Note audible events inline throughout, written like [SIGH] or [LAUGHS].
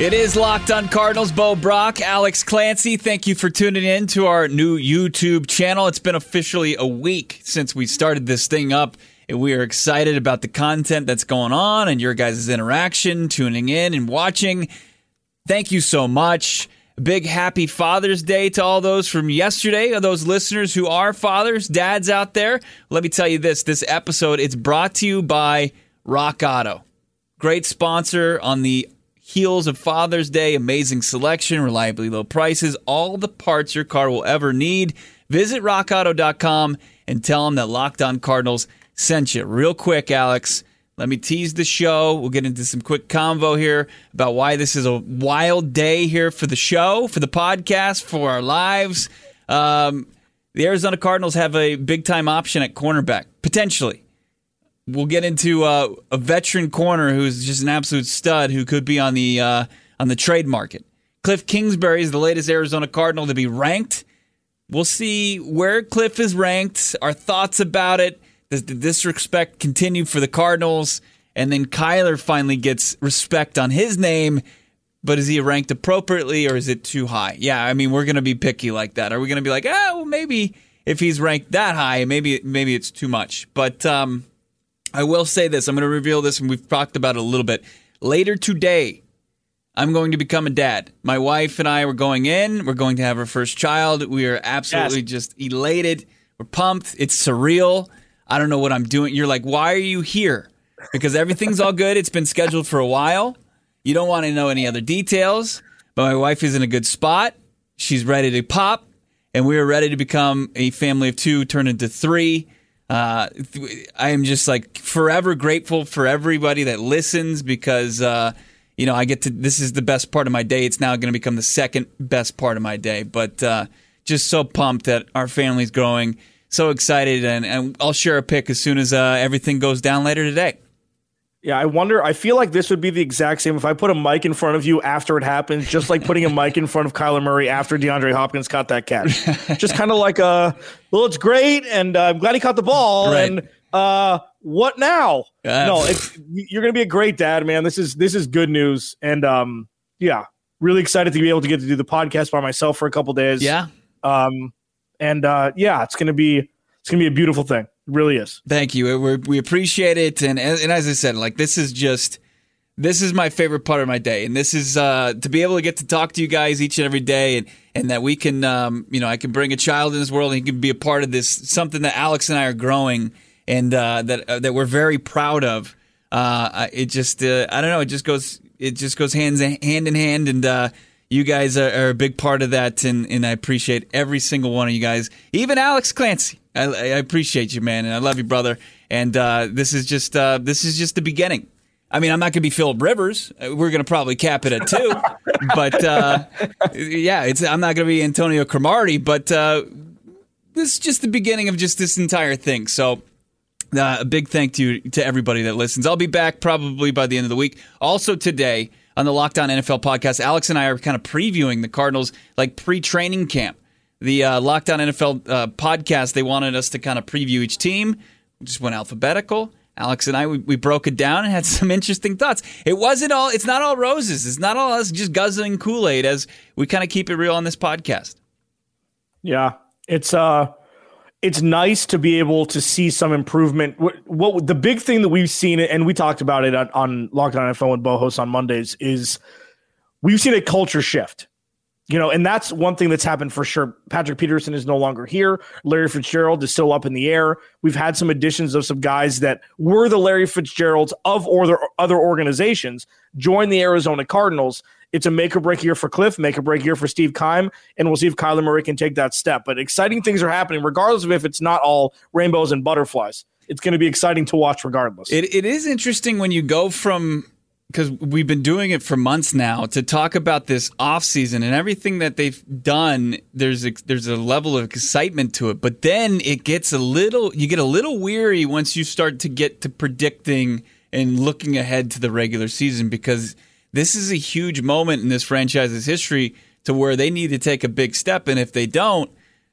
It is Locked on Cardinals. Bo Brack, Alex Clancy. Thank you for tuning in to our new YouTube channel. It's been officially a week since we started this thing up. And we are excited about the content that's going on and your guys' interaction, tuning in and watching. Thank you so much. Big happy Father's Day to all those from yesterday, those listeners who are fathers, dads out there. Let me tell you this this episode, it's brought to you by Rock Auto. Great sponsor on the heels of Father's Day, amazing selection, reliably low prices, all the parts your car will ever need. Visit rockauto.com and tell them that Locked On Cardinals sent you. Real quick, Alex, let me tease the show. We'll get into some quick convo here about why this is a wild day here for the show, for the podcast, for our lives. Um, the Arizona Cardinals have a big time option at cornerback, potentially we'll get into uh, a veteran corner who's just an absolute stud who could be on the uh, on the trade market. Cliff Kingsbury is the latest Arizona Cardinal to be ranked. We'll see where Cliff is ranked. Our thoughts about it. Does the disrespect continue for the Cardinals? And then Kyler finally gets respect on his name. But is he ranked appropriately or is it too high? Yeah, I mean, we're going to be picky like that. Are we going to be like, oh, well, maybe if he's ranked that high, maybe maybe it's too much. But um, I will say this. I'm going to reveal this, and we've talked about it a little bit. Later today, I'm going to become a dad. My wife and I were going in. We're going to have our first child. We are absolutely yes. just elated. We're pumped. It's surreal. I don't know what I'm doing. You're like, why are you here? Because everything's all good. It's been scheduled for a while. You don't want to know any other details. But my wife is in a good spot. She's ready to pop. And we are ready to become a family of two, turn into three. Uh, I am just like forever grateful for everybody that listens because uh, you know I get to. This is the best part of my day. It's now going to become the second best part of my day. But uh, just so pumped that our family's growing. So excited, and, and I'll share a pic as soon as uh, everything goes down later today. Yeah, I wonder. I feel like this would be the exact same if I put a mic in front of you after it happens, just like putting a mic in front of Kyler Murray after DeAndre Hopkins caught that catch. [LAUGHS] just kind of like, uh, well, it's great, and uh, I'm glad he caught the ball, right. and uh, what now? no, it's you're gonna be a great dad, man. This is this is good news, and um, yeah, really excited to be able to get to do the podcast by myself for a couple days. Yeah, um, and uh, yeah, it's gonna be it's gonna be a beautiful thing really is. Thank you. we we appreciate it. And, and as I said, like this is just this is my favorite part of my day, and this is uh, to be able to get to talk to you guys each and every day, and and that we can, um, you know, I can bring a child in this world, and he can be a part of this something that Alex and I are growing, and uh, that uh, that we're very proud of. Uh, it just, uh, I don't know, it just goes, it just goes hands hand in hand, and uh, you guys are, are, a big part of that, and and I appreciate every single one of you guys, even Alex Clancy. I, I appreciate you, man, and I love you, brother. And uh, this is just uh, this is just the beginning. I mean, I'm not going to be Philip Rivers. We're going to probably cap it at two, [LAUGHS] but uh, yeah, it's I'm not going to be Antonio Cromartie. But uh, this is just the beginning of just this entire thing. So. Uh, a big thank you to everybody that listens. I'll be back probably by the end of the week. Also today on the Locked On NFL podcast, Alex and I are kind of previewing the Cardinals like pre-training camp the uh, Locked On NFL uh, podcast, they wanted us to kind of preview each team. We just went alphabetical. Alex and I, we, we broke it down and had [LAUGHS] some interesting thoughts. It wasn't all, it's not all roses. It's not all us just guzzling Kool Aid as we kind of keep it real on this podcast. Yeah. It's, uh, it's nice to be able to see some improvement. What, what the big thing that we've seen, and we talked about it on, on Locked On NFL with Bo hosts on Mondays, is we've seen a culture shift you know, and that's one thing that's happened for sure. Patrick Peterson is no longer here. Larry Fitzgerald is still up in the air. We've had some additions of some guys that were the Larry Fitzgeralds of or other organizations join the Arizona Cardinals. It's a make or break year for Cliff, make or break year for Steve Keim, and we'll see if Kyler Murray can take that step. But exciting things are happening, regardless of if it's not all rainbows and butterflies. It's going to be exciting to watch, regardless. It, it is interesting when you go from because we've been doing it for months now to talk about this offseason and everything that they've done there's a, there's a level of excitement to it but then it gets a little you get a little weary once you start to get to predicting and looking ahead to the regular season because this is a huge moment in this franchise's history to where they need to take a big step and if they don't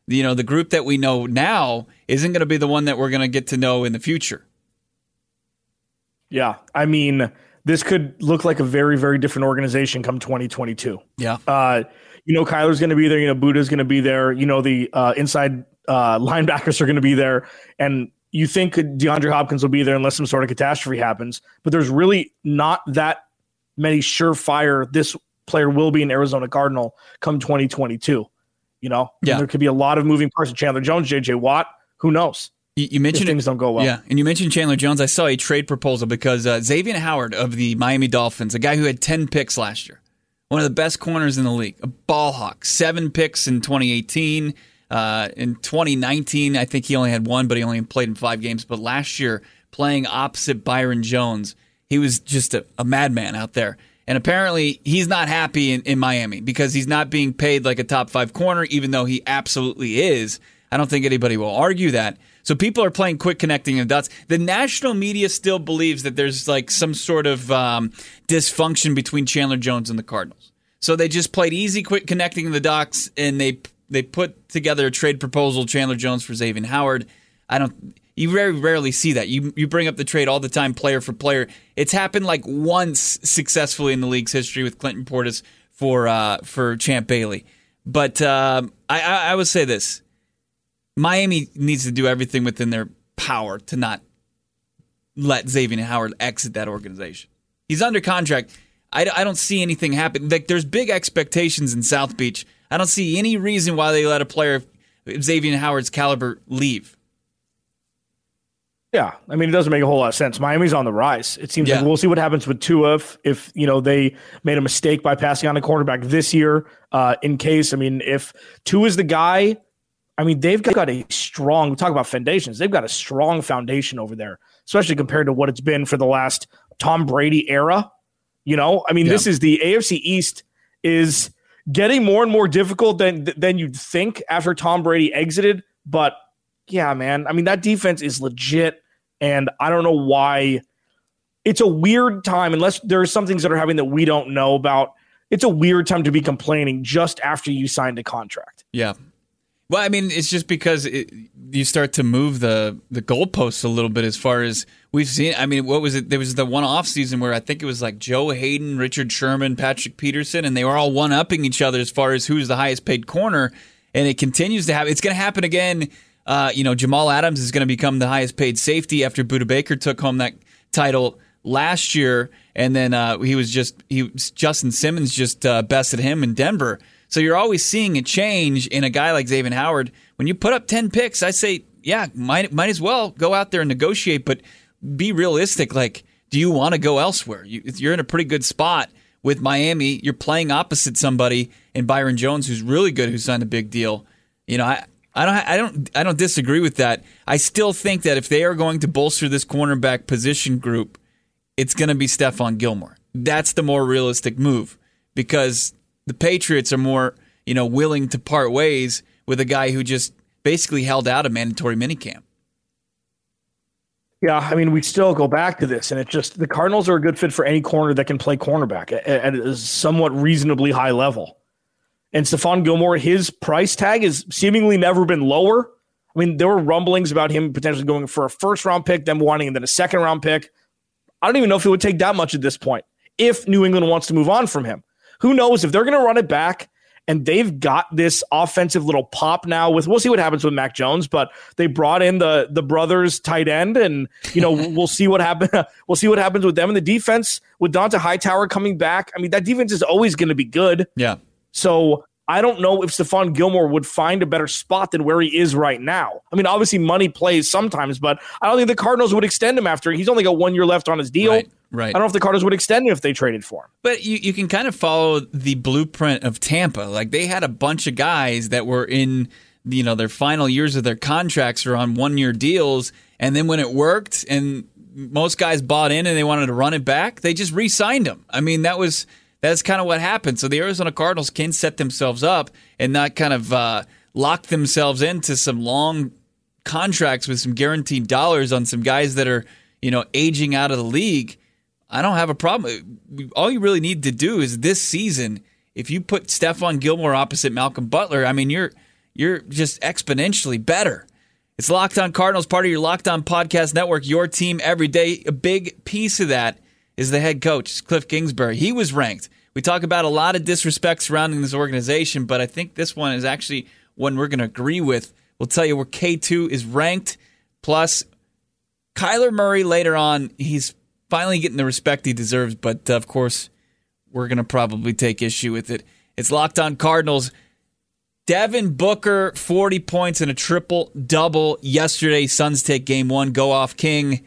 you know the group that we know now isn't going to be the one that we're going to get to know in the future yeah i mean this could look like a very, very different organization come 2022. Yeah. Uh, you know, Kyler's going to be there. You know, Budda's going to be there. You know, the uh, inside uh, linebackers are going to be there. And you think DeAndre Hopkins will be there unless some sort of catastrophe happens. But there's really not that many surefire this player will be an Arizona Cardinal come 2022. You know, yeah. And there could be a lot of moving parts. Chandler Jones, JJ Watt, who knows? You, you mentioned things don't go well. Yeah, and you mentioned Chandler Jones. I saw a trade proposal because uh, Xavier Howard of the Miami Dolphins, a guy who had ten picks last year, one of the best corners in the league, a ball hawk, seven picks in 2018. Uh, in 2019, I think he only had one, but he only played in five games. But last year, playing opposite Byron Jones, he was just a, a madman out there. And apparently, he's not happy in, in Miami because he's not being paid like a top five corner, even though he absolutely is. I don't think anybody will argue that. So people are playing quick connecting the dots. The national media still believes that there's like some sort of um, dysfunction between Chandler Jones and the Cardinals. So they just played easy, quick connecting the dots, and they they put together a trade proposal: Chandler Jones for Xavier Howard. I don't. You very rarely see that. You you bring up the trade all the time, player for player. It's happened like once successfully in the league's history with Clinton Portis for uh, for Champ Bailey. But uh, I, I, I would say this: Miami needs to do everything within their power to not let Xavier Howard exit that organization. He's under contract. I, I don't see anything happen. Like there's big expectations in South Beach. I don't see any reason why they let a player of Xavier Howard's caliber leave. Yeah, I mean it doesn't make a whole lot of sense. Miami's on the rise. It seems Yeah. like we'll see what happens with Tua if, if you know they made a mistake by passing on a quarterback this year. Uh, in case, I mean, if Tua is the guy, I mean they've got a strong. We talk about foundations. They've got a strong foundation over there, especially compared to what it's been for the last Tom Brady era. You know, I mean, this is the AFC East is getting more and more difficult than than you'd think after Tom Brady exited. But yeah, man, I mean that defense is legit, and I don't know why. It's a weird time unless there are some things that are happening that we don't know about. It's a weird time to be complaining just after you signed a contract. Yeah. Well, I mean, it's just because it, you start to move the the goalposts a little bit as far as we've seen. I mean, what was it? There was the one off season where I think it was like Joe Haden, Richard Sherman, Patrick Peterson, and they were all one upping each other as far as who's the highest paid corner. And it continues to happen. It's going to happen again. Uh, you know, Jamal Adams is going to become the highest paid safety after Budda Baker took home that title last year, and then uh, he was just he Justin Simmons just uh, bested him in Denver. So you're always seeing a change in a guy like Xavier Howard. When you put up ten picks, I say, yeah, might might as well go out there and negotiate, but be realistic. Like, do you want to go elsewhere? You, you're in a pretty good spot with Miami. You're playing opposite somebody in Byron Jones, who's really good, who signed a big deal. You know, I. I don't, I don't, I don't disagree with that. I still think that if they are going to bolster this cornerback position group, it's going to be Stephon Gilmore. That's the more realistic move because the Patriots are more, you know, willing to part ways with a guy who just basically held out a mandatory minicamp. Yeah, I mean, we still go back to this, and it's just the Cardinals are a good fit for any corner that can play cornerback at, at a somewhat reasonably high level. And Stephon Gilmore, his price tag has seemingly never been lower. I mean, there were rumblings about him potentially going for a first round pick, then wanting and then a second round pick. I don't even know if it would take that much at this point if New England wants to move on from him. Who knows if they're going to run it back and they've got this offensive little pop now with we'll see what happens with Mac Jones, but they brought in the the brothers tight end and you know [LAUGHS] we'll see what happen [LAUGHS] we'll see what happens with them in the defense with Dont'a Hightower coming back. I mean that defense is always going to be good. Yeah. So I don't know if Stephon Gilmore would find a better spot than where he is right now. I mean, obviously money plays sometimes, but I don't think the Cardinals would extend him after he's only got one year left on his deal. Right, right. I don't know if the Cardinals would extend him if they traded for him. But you, you can kind of follow the blueprint of Tampa. Like they had a bunch of guys that were in you know their final years of their contracts or on one year deals, and then when it worked and most guys bought in and they wanted to run it back, they just re-signed them. I mean, that was that's kind of what happened. So the Arizona Cardinals can set themselves up and not kind of uh, lock themselves into some long contracts with some guaranteed dollars on some guys that are you know aging out of the league. I don't have a problem. All you really need to do is this season. If you put Stephon Gilmore opposite Malcolm Butler, I mean you're you're just exponentially better. It's Locked On Cardinals, part of your Locked On Podcast Network, your team every day. A big piece of that is the head coach, Cliff Kingsbury. He was ranked. We talk about a lot of disrespect surrounding this organization, but I think this one is actually one we're going to agree with. We'll tell you where K2 is ranked. Plus, Kyler Murray later on, he's finally getting the respect he deserves, but uh, of course, we're going to probably take issue with it. It's Locked On Cardinals. Devin Booker, 40 points and a triple double yesterday. Suns take game one, go off king.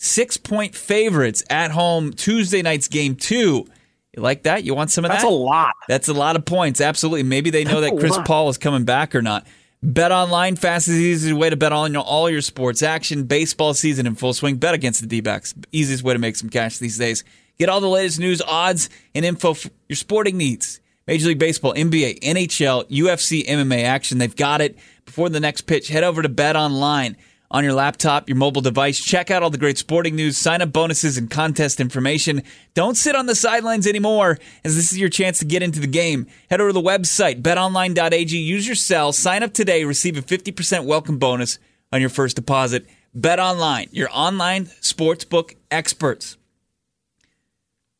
Six point favorites at home, Tuesday night's game two. You like that? You want some of That's that? That's a lot. That's a lot of points. Absolutely. Maybe they know That's that Chris Paul is coming back or not. Bet online, fastest, easiest way to bet on all your sports action. Baseball season in full swing. Bet against the D backs. Easiest way to make some cash these days. Get all the latest news, odds, and info for your sporting needs. Major League Baseball, NBA, NHL, UFC, MMA action. They've got it. Before the next pitch, head over to Bet Online on your laptop, your mobile device. Check out all the great sporting news, sign up bonuses, and contest information. Don't sit on the sidelines anymore, as this is your chance to get into the game. Head over to the website, betonline.ag. Use your cell, sign up today, receive a 50% welcome bonus on your first deposit. Bet Online, your online sportsbook experts.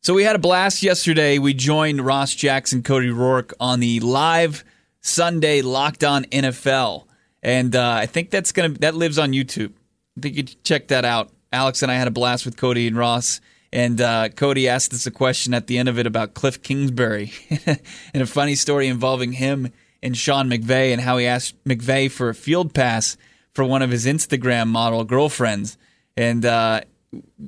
So we had a blast yesterday. We joined Ross Jackson, Cody Rourke on the live Sunday Locked On NFL, and uh, I think that's gonna that lives on YouTube. I think you check that out. Alex and I had a blast with Cody and Ross, and uh, Cody asked us a question at the end of it about Cliff Kingsbury [LAUGHS] and a funny story involving him and Sean McVay and how he asked McVay for a field pass for one of his Instagram model girlfriends, and uh,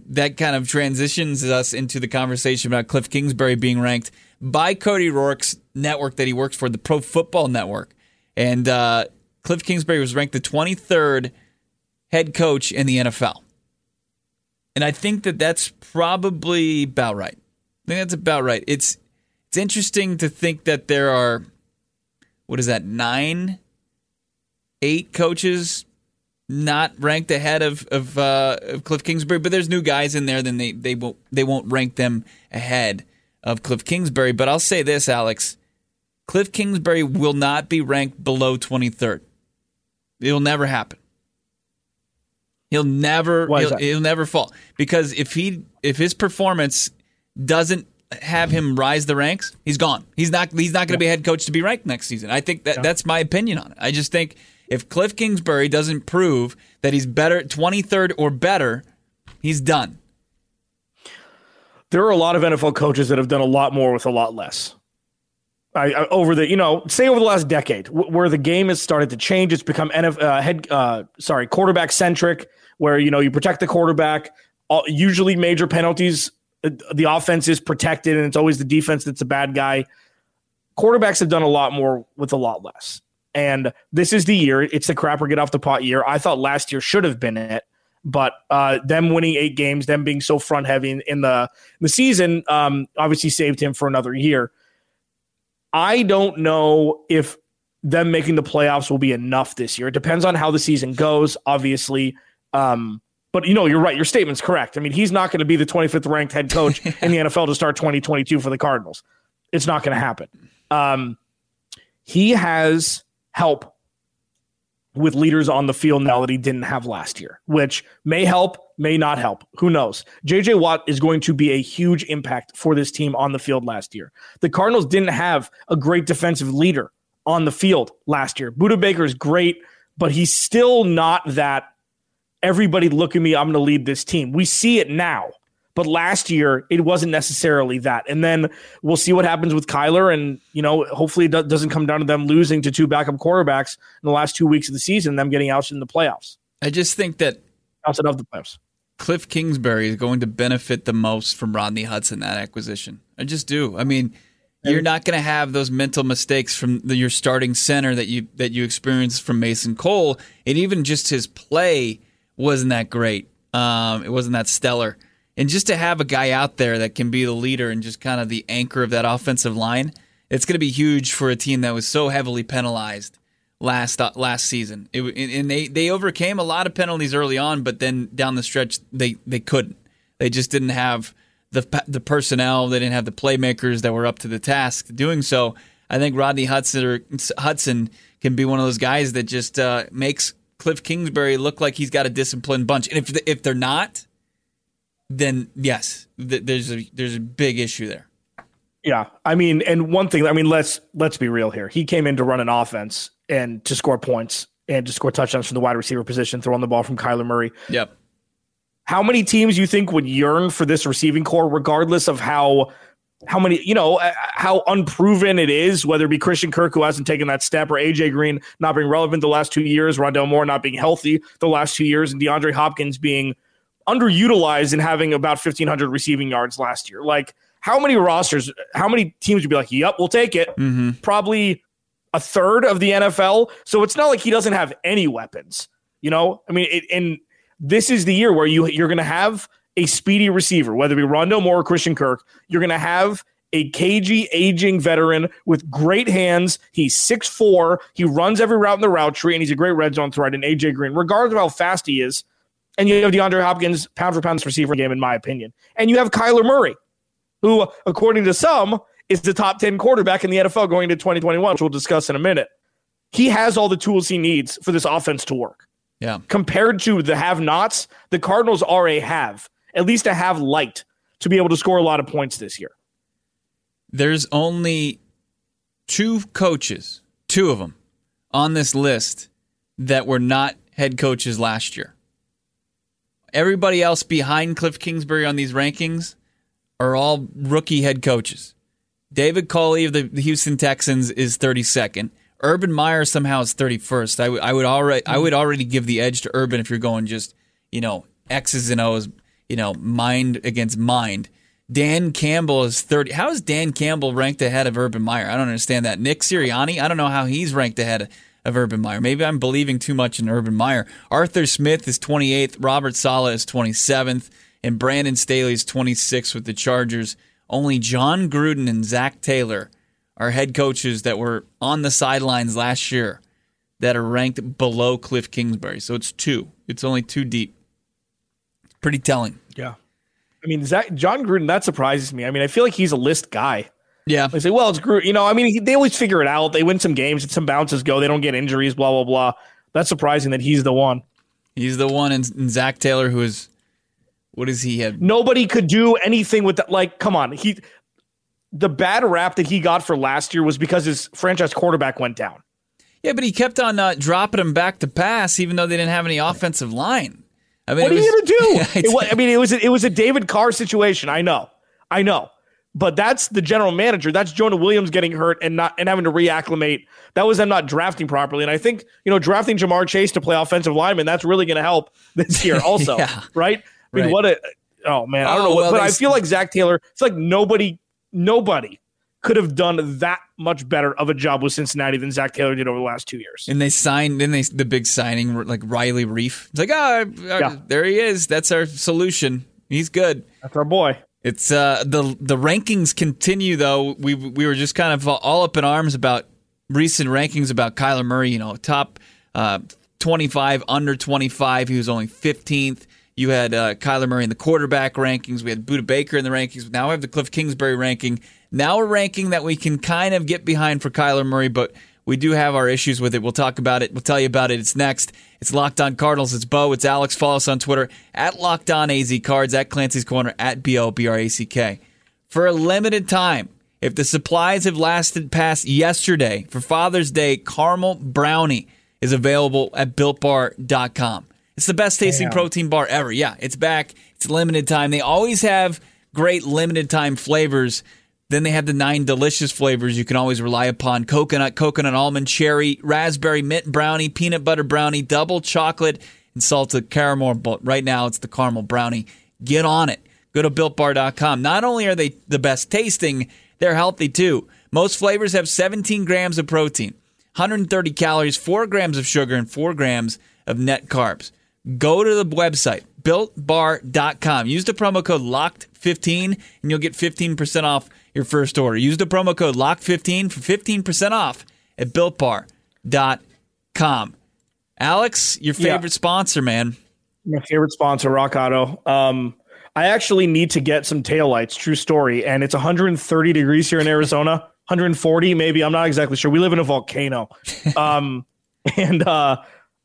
that kind of transitions us into the conversation about Cliff Kingsbury being ranked by Cody Roark's network that he works for, the Pro Football Network. And uh, Cliff Kingsbury was ranked the 23rd head coach in the NFL. And I think that that's probably about right. I think that's about right. It's it's interesting to think that there are what is that nine, eight coaches not ranked ahead of of, uh, of Cliff Kingsbury, but there's new guys in there. Then they they won't they won't rank them ahead of Cliff Kingsbury. But I'll say this, Alex, Cliff Kingsbury will not be ranked below 23rd. It'll never happen. He'll never he'll, he'll never fall because if he if his performance doesn't have him rise the ranks, he's gone. He's not he's not going to be head coach to be ranked next season. I think that yeah. that's my opinion on it. I just think if Cliff Kingsbury doesn't prove that he's better, 23rd or better, he's done. There are a lot of NFL coaches that have done a lot more with a lot less. I, I, over the you know say over the last decade w- where the game has started to change it's become NF, uh, head uh, sorry quarterback centric where you know you protect the quarterback all, usually major penalties uh, the offense is protected and it's always the defense that's a bad guy quarterbacks have done a lot more with a lot less and this is the year. It's the crapper get off the pot year. I thought last year should have been it, but uh, them winning eight games, them being so front heavy in, in the the season, um, obviously saved him for another year. I don't know if them making the playoffs will be enough this year. It depends on how the season goes, obviously. Um, but you know, you're right. Your statement's correct. I mean, he's not going to be the 25th ranked head coach [LAUGHS] in the NFL to start 2022 for the Cardinals. It's not going to happen. Um, he has help with leaders on the field now that he didn't have last year, which may help, may not help. Who knows? JJ Watt is going to be a huge impact for this team on the field last year. The Cardinals didn't have a great defensive leader on the field last year. Budda Baker is great, but he's still not that everybody look at me, I'm going to lead this team. We see it now. But last year, it wasn't necessarily that. And then we'll see what happens with Kyler. And, you know, hopefully it doesn't come down to them losing to two backup quarterbacks in the last two weeks of the season, them getting out in the playoffs. I just think that outside of the playoffs. Cliff Kingsbury is going to benefit the most from Rodney Hudson, that acquisition. I just do. I mean, you're not going to have those mental mistakes from the, your starting center that you that you experienced from Mason Cole, and even just his play wasn't that great Um, it wasn't that stellar. And just to have a guy out there that can be the leader and just kind of the anchor of that offensive line, it's going to be huge for a team that was so heavily penalized last uh, last season. It, and they they overcame a lot of penalties early on, but then down the stretch they they couldn't. They just didn't have the the personnel. They didn't have the playmakers that were up to the task doing so. I think Rodney Hudson or Hudson can be one of those guys that just uh, makes Cliff Kingsbury look like he's got a disciplined bunch. And if if they're not, then yes, th- there's a there's a big issue there. Yeah, I mean, and one thing, I mean, let's let's be real here. He came in to run an offense and to score points and to score touchdowns from the wide receiver position, throwing the ball from Kyler Murray. Yep. How many teams you think would yearn for this receiving core, regardless of how how many you know uh, how unproven it is, whether it be Christian Kirk who hasn't taken that step, or AJ Green not being relevant the last two years, Rondale Moore not being healthy the last two years, and DeAndre Hopkins being underutilized and having about fifteen hundred receiving yards last year. Like how many rosters, how many teams would be like, "Yep, we'll take it." Mm-hmm. Probably a third of the NFL. So it's not like he doesn't have any weapons. You know, I mean, it, and this is the year where you you're going to have a speedy receiver, whether it be Rondale Moore or Christian Kirk. You're going to have a cagey, aging veteran with great hands. He's six four. He runs every route in the route tree, and he's a great red zone threat. And AJ Green, regardless of how fast he is, and you have DeAndre Hopkins, pound for pound receiver game, in my opinion. And you have Kyler Murray, who, according to some, is the top 10 quarterback in the NFL going into 2021, which we'll discuss in a minute. He has all the tools he needs for this offense to work. Yeah. Compared to the have nots, the Cardinals are a have, at least a have light to be able to score a lot of points this year. There's only two coaches, two of them, on this list that were not head coaches last year. Everybody else behind Cliff Kingsbury on these rankings are all rookie head coaches. David Culley of the Houston Texans is 32nd. Urban Meyer somehow is 31st. I, w- I would already I would already give the edge to Urban if you're going just you know X's and O's, you know mind against mind. Dan Campbell is 30. How is Dan Campbell ranked ahead of Urban Meyer? I don't understand that. Nick Sirianni, I don't know how he's ranked ahead of Urban Meyer. Maybe I'm believing too much in Urban Meyer. Arthur Smith is 28th. Robert Saleh is 27th. And Brandon Staley's is 26th with the Chargers. Only Jon Gruden and Zac Taylor are head coaches that were on the sidelines last year that are ranked below Cliff Kingsbury. So it's two. It's only two deep. It's pretty telling. Yeah. I mean, Zac, Jon Gruden, that surprises me. I mean, I feel like he's a list guy. Yeah. They say, well, it's Gruden. You know, I mean, he, they always figure it out. They win some games, some bounces go. They don't get injuries, blah, blah, blah. That's surprising that he's the one. He's the one. And, and Zac Taylor, who is, what does he have? Nobody could do anything with that. Like, come on. He, the bad rap that he got for last year was because his franchise quarterback went down. Yeah, but he kept on uh, dropping him back to pass, even though they didn't have any offensive line. I mean, what are was, you gonna do? [LAUGHS] it was, I mean, it was it was a David Carr situation. I know, I know, but that's the general manager. That's Jonah Williams getting hurt and not and having to reacclimate. That was them not drafting properly. And I think you know drafting Ja'Marr Chase to play offensive lineman that's really going to help this year [LAUGHS] also, yeah. right? I mean, right. what a oh man, I don't oh, know, well, but I feel like Zac Taylor. It's like nobody, nobody could have done that much better of a job with Cincinnati than Zac Taylor did over the last two years. And they signed, then they the big signing like Riley Reiff. It's like, oh, yeah. there he is. That's our solution. He's good. That's our boy. It's uh the the rankings continue though. We we were just kind of all up in arms about recent rankings about Kyler Murray. You know, top uh, twenty five, under twenty five. He was only fifteenth. You had uh, Kyler Murray in the quarterback rankings. We had Budda Baker in the rankings. Now we have the Cliff Kingsbury ranking now a ranking that we can kind of get behind for Kyler Murray, but we do have our issues with it. We'll talk about it. We'll tell you about it. It's next. It's Locked On Cardinals. It's Bo. It's Alex. Follow us on Twitter at Locked On AZ Cards, at Clancy's Corner, at B O B R A C K. For a limited time, if the supplies have lasted past yesterday, for Father's Day, caramel brownie is available at builtbar.com. It's the best tasting Damn. protein bar ever. Yeah, it's back. It's limited time. They always have great limited time flavors then they have the nine delicious flavors you can always rely upon coconut, coconut almond, cherry, raspberry, mint brownie, peanut butter brownie, double chocolate, and salted caramel. But right now it's the caramel brownie. Get on it. Go to builtbar.com. Not only are they the best tasting, they're healthy too. Most flavors have 17 grams of protein, 130 calories, 4 grams of sugar, and 4 grams of net carbs. Go to the website, builtbar.com. Use the promo code LOCKED15 and you'll get 15% off your first order. Use the promo code LOCKED15 for 15% off at builtbar.com. Alex, your Yeah. favorite sponsor, man. My favorite sponsor, Rock Auto. Um, I actually need to get some taillights. True story. And it's 130 degrees here in Arizona. [LAUGHS] 140 maybe. I'm not exactly sure. We live in a volcano. [LAUGHS] Um, and uh,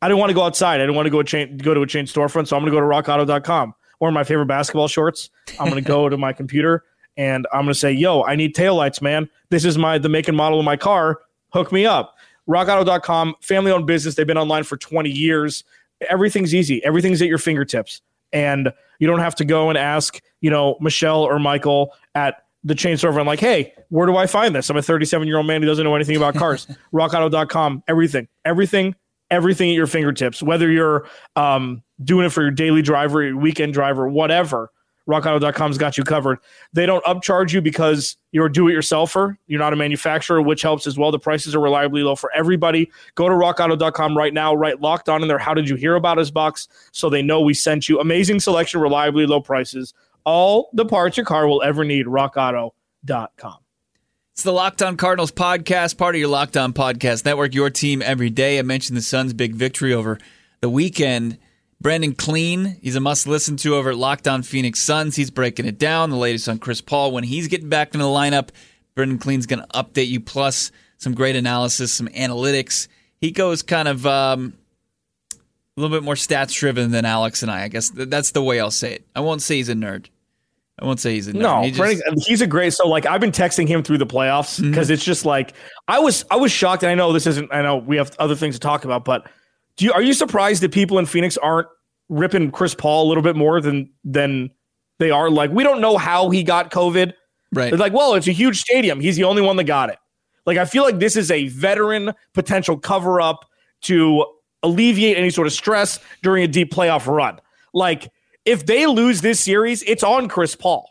I didn't want to go outside. I didn't want to go, a chain, go to a chain storefront. So I'm going to go to rockauto.com. Or my favorite basketball shorts. I'm going to go to my computer and I'm going to say, yo, I need taillights, man. This is my the make and model of my car. Hook me up. RockAuto.com, family owned business. They've been online for 20 years. Everything's easy. Everything's at your fingertips. And you don't have to go and ask, you know, Michelle or Michael at the chain store and like, hey, where do I find this? I'm a 37 year old man who doesn't know anything about cars. [LAUGHS] RockAuto.com, everything, everything, everything at your fingertips. Whether you're um, doing it for your daily driver, your weekend driver, whatever, RockAuto.com's got you covered. They don't upcharge you because you're a do-it-yourselfer. You're not a manufacturer, which helps as well. The prices are reliably low for everybody. Go to RockAuto.com right now. Write locked on in there. How did you hear about us box? So they know we sent you. Amazing selection, reliably low prices. All the parts your car will ever need. RockAuto.com. It's the Locked On Cardinals podcast, part of your Locked On Podcast Network, your team every day. I mentioned the Suns' big victory over the weekend. Brandon Clean, he's a must listen to over at Locked On Phoenix Suns. He's breaking it down. The latest on Chris Paul. When he's getting back into the lineup, Brandon Clean's going to update you, plus some great analysis, some analytics. He goes kind of um, a little bit more stats driven than Alex and I. I guess that's the way I'll say it. I won't say he's a nerd. I won't say he's a. No, He just- he's a great. So like I've been texting him through the playoffs Mm-hmm. because it's just like I was I was shocked. And I know this isn't. I know we have other things to talk about, but do you are you surprised that people in Phoenix aren't ripping Chris Paul a little bit more than than they are? Like we don't know how he got COVID. right. They're like, well, it's a huge stadium. He's the only one that got it. Like I feel like this is a veteran potential cover up to alleviate any sort of stress during a deep playoff run. Like if they lose this series, it's on Chris Paul.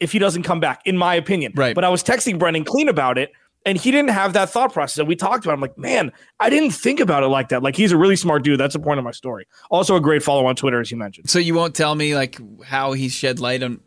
If he doesn't come back, in my opinion. Right. But I was texting Brendan Clean about it, and he didn't have that thought process. And we talked about. It. I'm like, man, I didn't think about it like that. Like he's a really smart dude. That's the point of my story. Also, a great follow on Twitter, as you mentioned. So you won't tell me like how he shed light on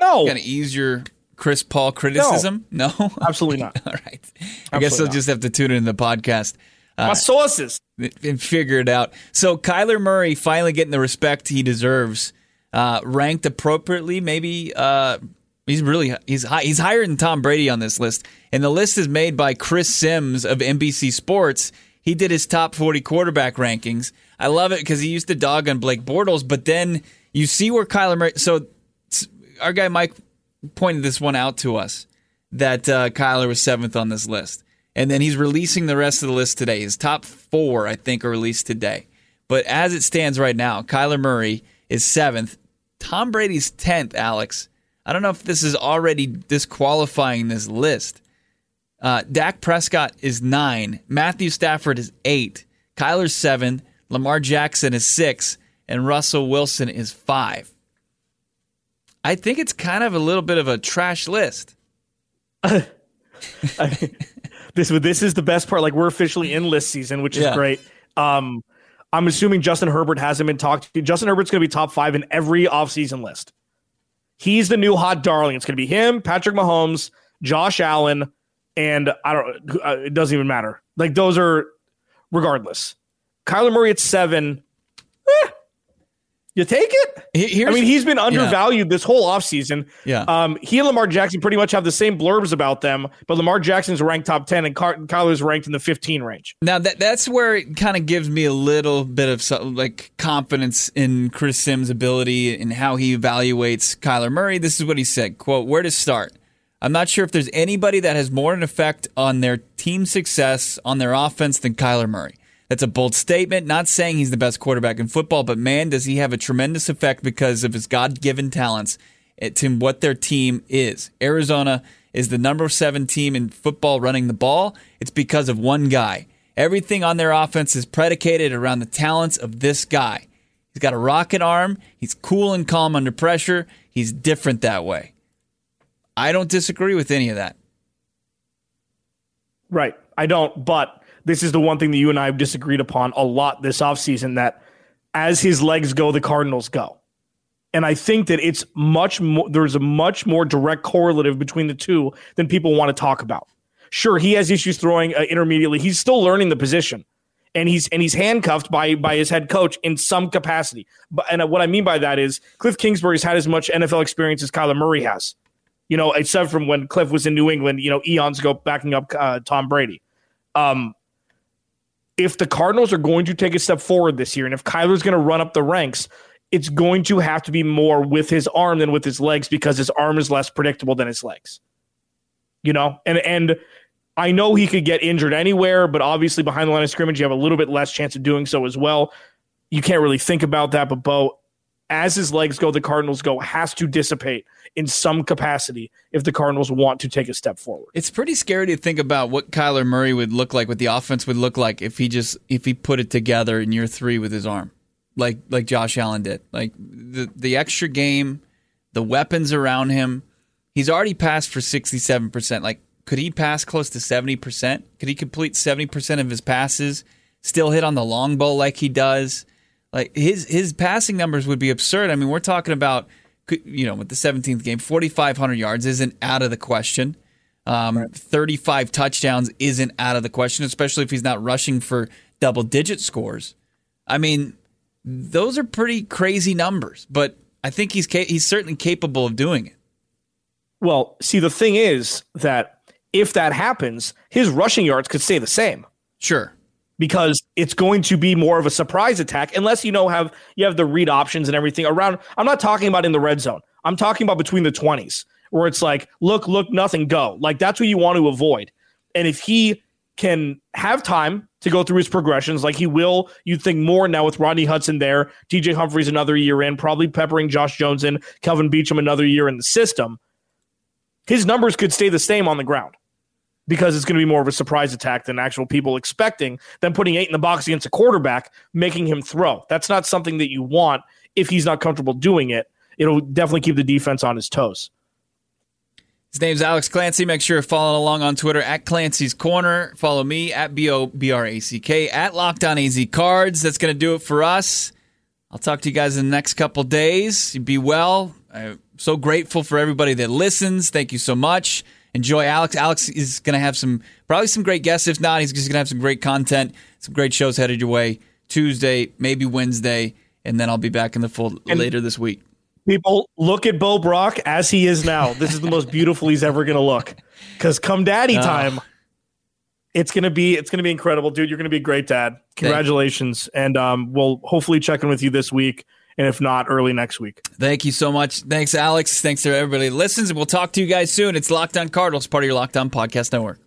No, kind of ease your Chris Paul criticism? No, [LAUGHS] absolutely not. All right. I guess Absolutely I'll just have to tune in the podcast my sources. and figure it out. So Kyler Murray finally getting the respect he deserves, uh, ranked appropriately. Maybe uh, he's really he's high, he's higher than Tom Brady on this list, and the list is made by Chris Sims of NBC Sports. He did his top 40 quarterback rankings. I love it because he used to dog on Blake Bortles, but then you see where Kyler Murray. So our guy Mike pointed this one out to us that uh, Kyler was seventh on this list. And then he's releasing the rest of the list today. His top four, I think, are released today. But as it stands right now, Kyler Murray is seventh. Tom Brady's 10th, Alex. I don't know if this is already disqualifying this list. Uh, Dak Prescott is nine. Matthew Stafford is eight. Kyler's seven. Lamar Jackson is six. And Russell Wilson is five. I think it's kind of a little bit of a trash list. [LAUGHS] this this is the best part. Like we're officially in list season, which is Yeah. great. Um, I'm assuming Justin Herbert hasn't been talked to. Justin Herbert's going to be top five in every offseason list. He's the new hot darling. It's going to be him, Patrick Mahomes, Josh Allen, and I don't. Uh, it doesn't even matter. Like those are regardless. Kyler Murray at seven. You take it. Here's, I mean, he's been undervalued this whole offseason. Yeah. Um, he and Lamar Jackson pretty much have the same blurbs about them, but Lamar Jackson's ranked top 10 and Car- Kyler's ranked in the 15 range. Now that that's where it kind of gives me a little bit of like confidence in Chris Sims' ability and how he evaluates Kyler Murray. This is what he said: "Quote: Where to start? I'm not sure if there's anybody that has more an effect on their team success on their offense than Kyler Murray. That's a bold statement. Not saying he's the best quarterback in football, but man, does he have a tremendous effect because of his God-given talents eh, to what their team is. Arizona is the number seven team in football running the ball. It's because of one guy. Everything on their offense is predicated around the talents of this guy. He's got a rocket arm. He's cool and calm under pressure. He's different that way. I don't disagree with any of that. Right. I don't, but this is the one thing that you and I have disagreed upon a lot this offseason that as his legs go, the Cardinals go. And I think that it's much more, there's a much more direct correlative between the two than people want to talk about. Sure, he has issues throwing uh, intermediately. He's still learning the position. And he's and he's handcuffed by by his head coach in some capacity. But and what I mean by that is Cliff Kingsbury's had as much NFL experience as Kyler Murray has. You know, except from when Cliff was in New England, you know, eons ago, backing up uh, Tom Brady. Um, if the Cardinals are going to take a step forward this year, and if Kyler's going to run up the ranks, it's going to have to be more with his arm than with his legs because his arm is less predictable than his legs. You know, and and I know he could get injured anywhere, but obviously behind the line of scrimmage, you have a little bit less chance of doing so as well. You can't really think about that, but Bo, as his legs go, the Cardinals go has to dissipate in some capacity if the Cardinals want to take a step forward. It's pretty scary to think about what Kyler Murray would look like, what the offense would look like if he just if he put it together in year three with his arm, like like Josh Allen did. Like the the extra game, the weapons around him. He's already passed for sixty seven percent. Like could he pass close to 70%? Could he complete 70% of his passes, still hit on the long ball like he does? Like his his passing numbers would be absurd. I mean, we're talking about you know, with the 17th game, 4500 yards isn't out of the question. Um, right. 35 touchdowns isn't out of the question, especially if he's not rushing for double digit scores. I mean, those are pretty crazy numbers, but I think he's ca- he's certainly capable of doing it. Well, see, the thing is that if that happens, his rushing yards could stay the same. Sure. Because it's going to be more of a surprise attack unless you know have you have the read options and everything around. I'm not talking about in the red zone. I'm talking about between the 20s where it's like look, look, nothing, go. Like that's what you want to avoid. And if he can have time to go through his progressions like he will, you'd think more now with Rodney Hudson there, DJ Humphries another year in, probably peppering Josh Jones in, Kelvin Beachum another year in the system. His numbers could stay the same on the ground because it's going to be more of a surprise attack than actual people expecting, than putting eight in the box against a quarterback, making him throw. That's not something that you want if he's not comfortable doing it. It'll definitely keep the defense on his toes. His name's Alex Clancy. Make sure to follow along on Twitter at Clancy's Corner. Follow me at B O B R A C K at Locked On AZ Cards. That's going to do it for us. I'll talk to you guys in the next couple days. Be well. I'm so grateful for everybody that listens. Thank you so much enjoy Alex. Alex is going to have some, probably some great guests. If not, he's just going to have some great content, some great shows headed your way Tuesday, maybe Wednesday, and then I'll be back in the fold and later this week. People look at Bo Brack as he is now. This is the most beautiful he's ever going to look. Because come daddy time, it's gonna be it's gonna be incredible, dude. You're gonna be a great dad. Congratulations, and um, we'll hopefully check in with you this week and if not, early next week. Thank you so much. Thanks, Alex. Thanks to everybody that listens, and we'll talk to you guys soon. It's Locked On Cardinals, part of your Locked On Podcast Network.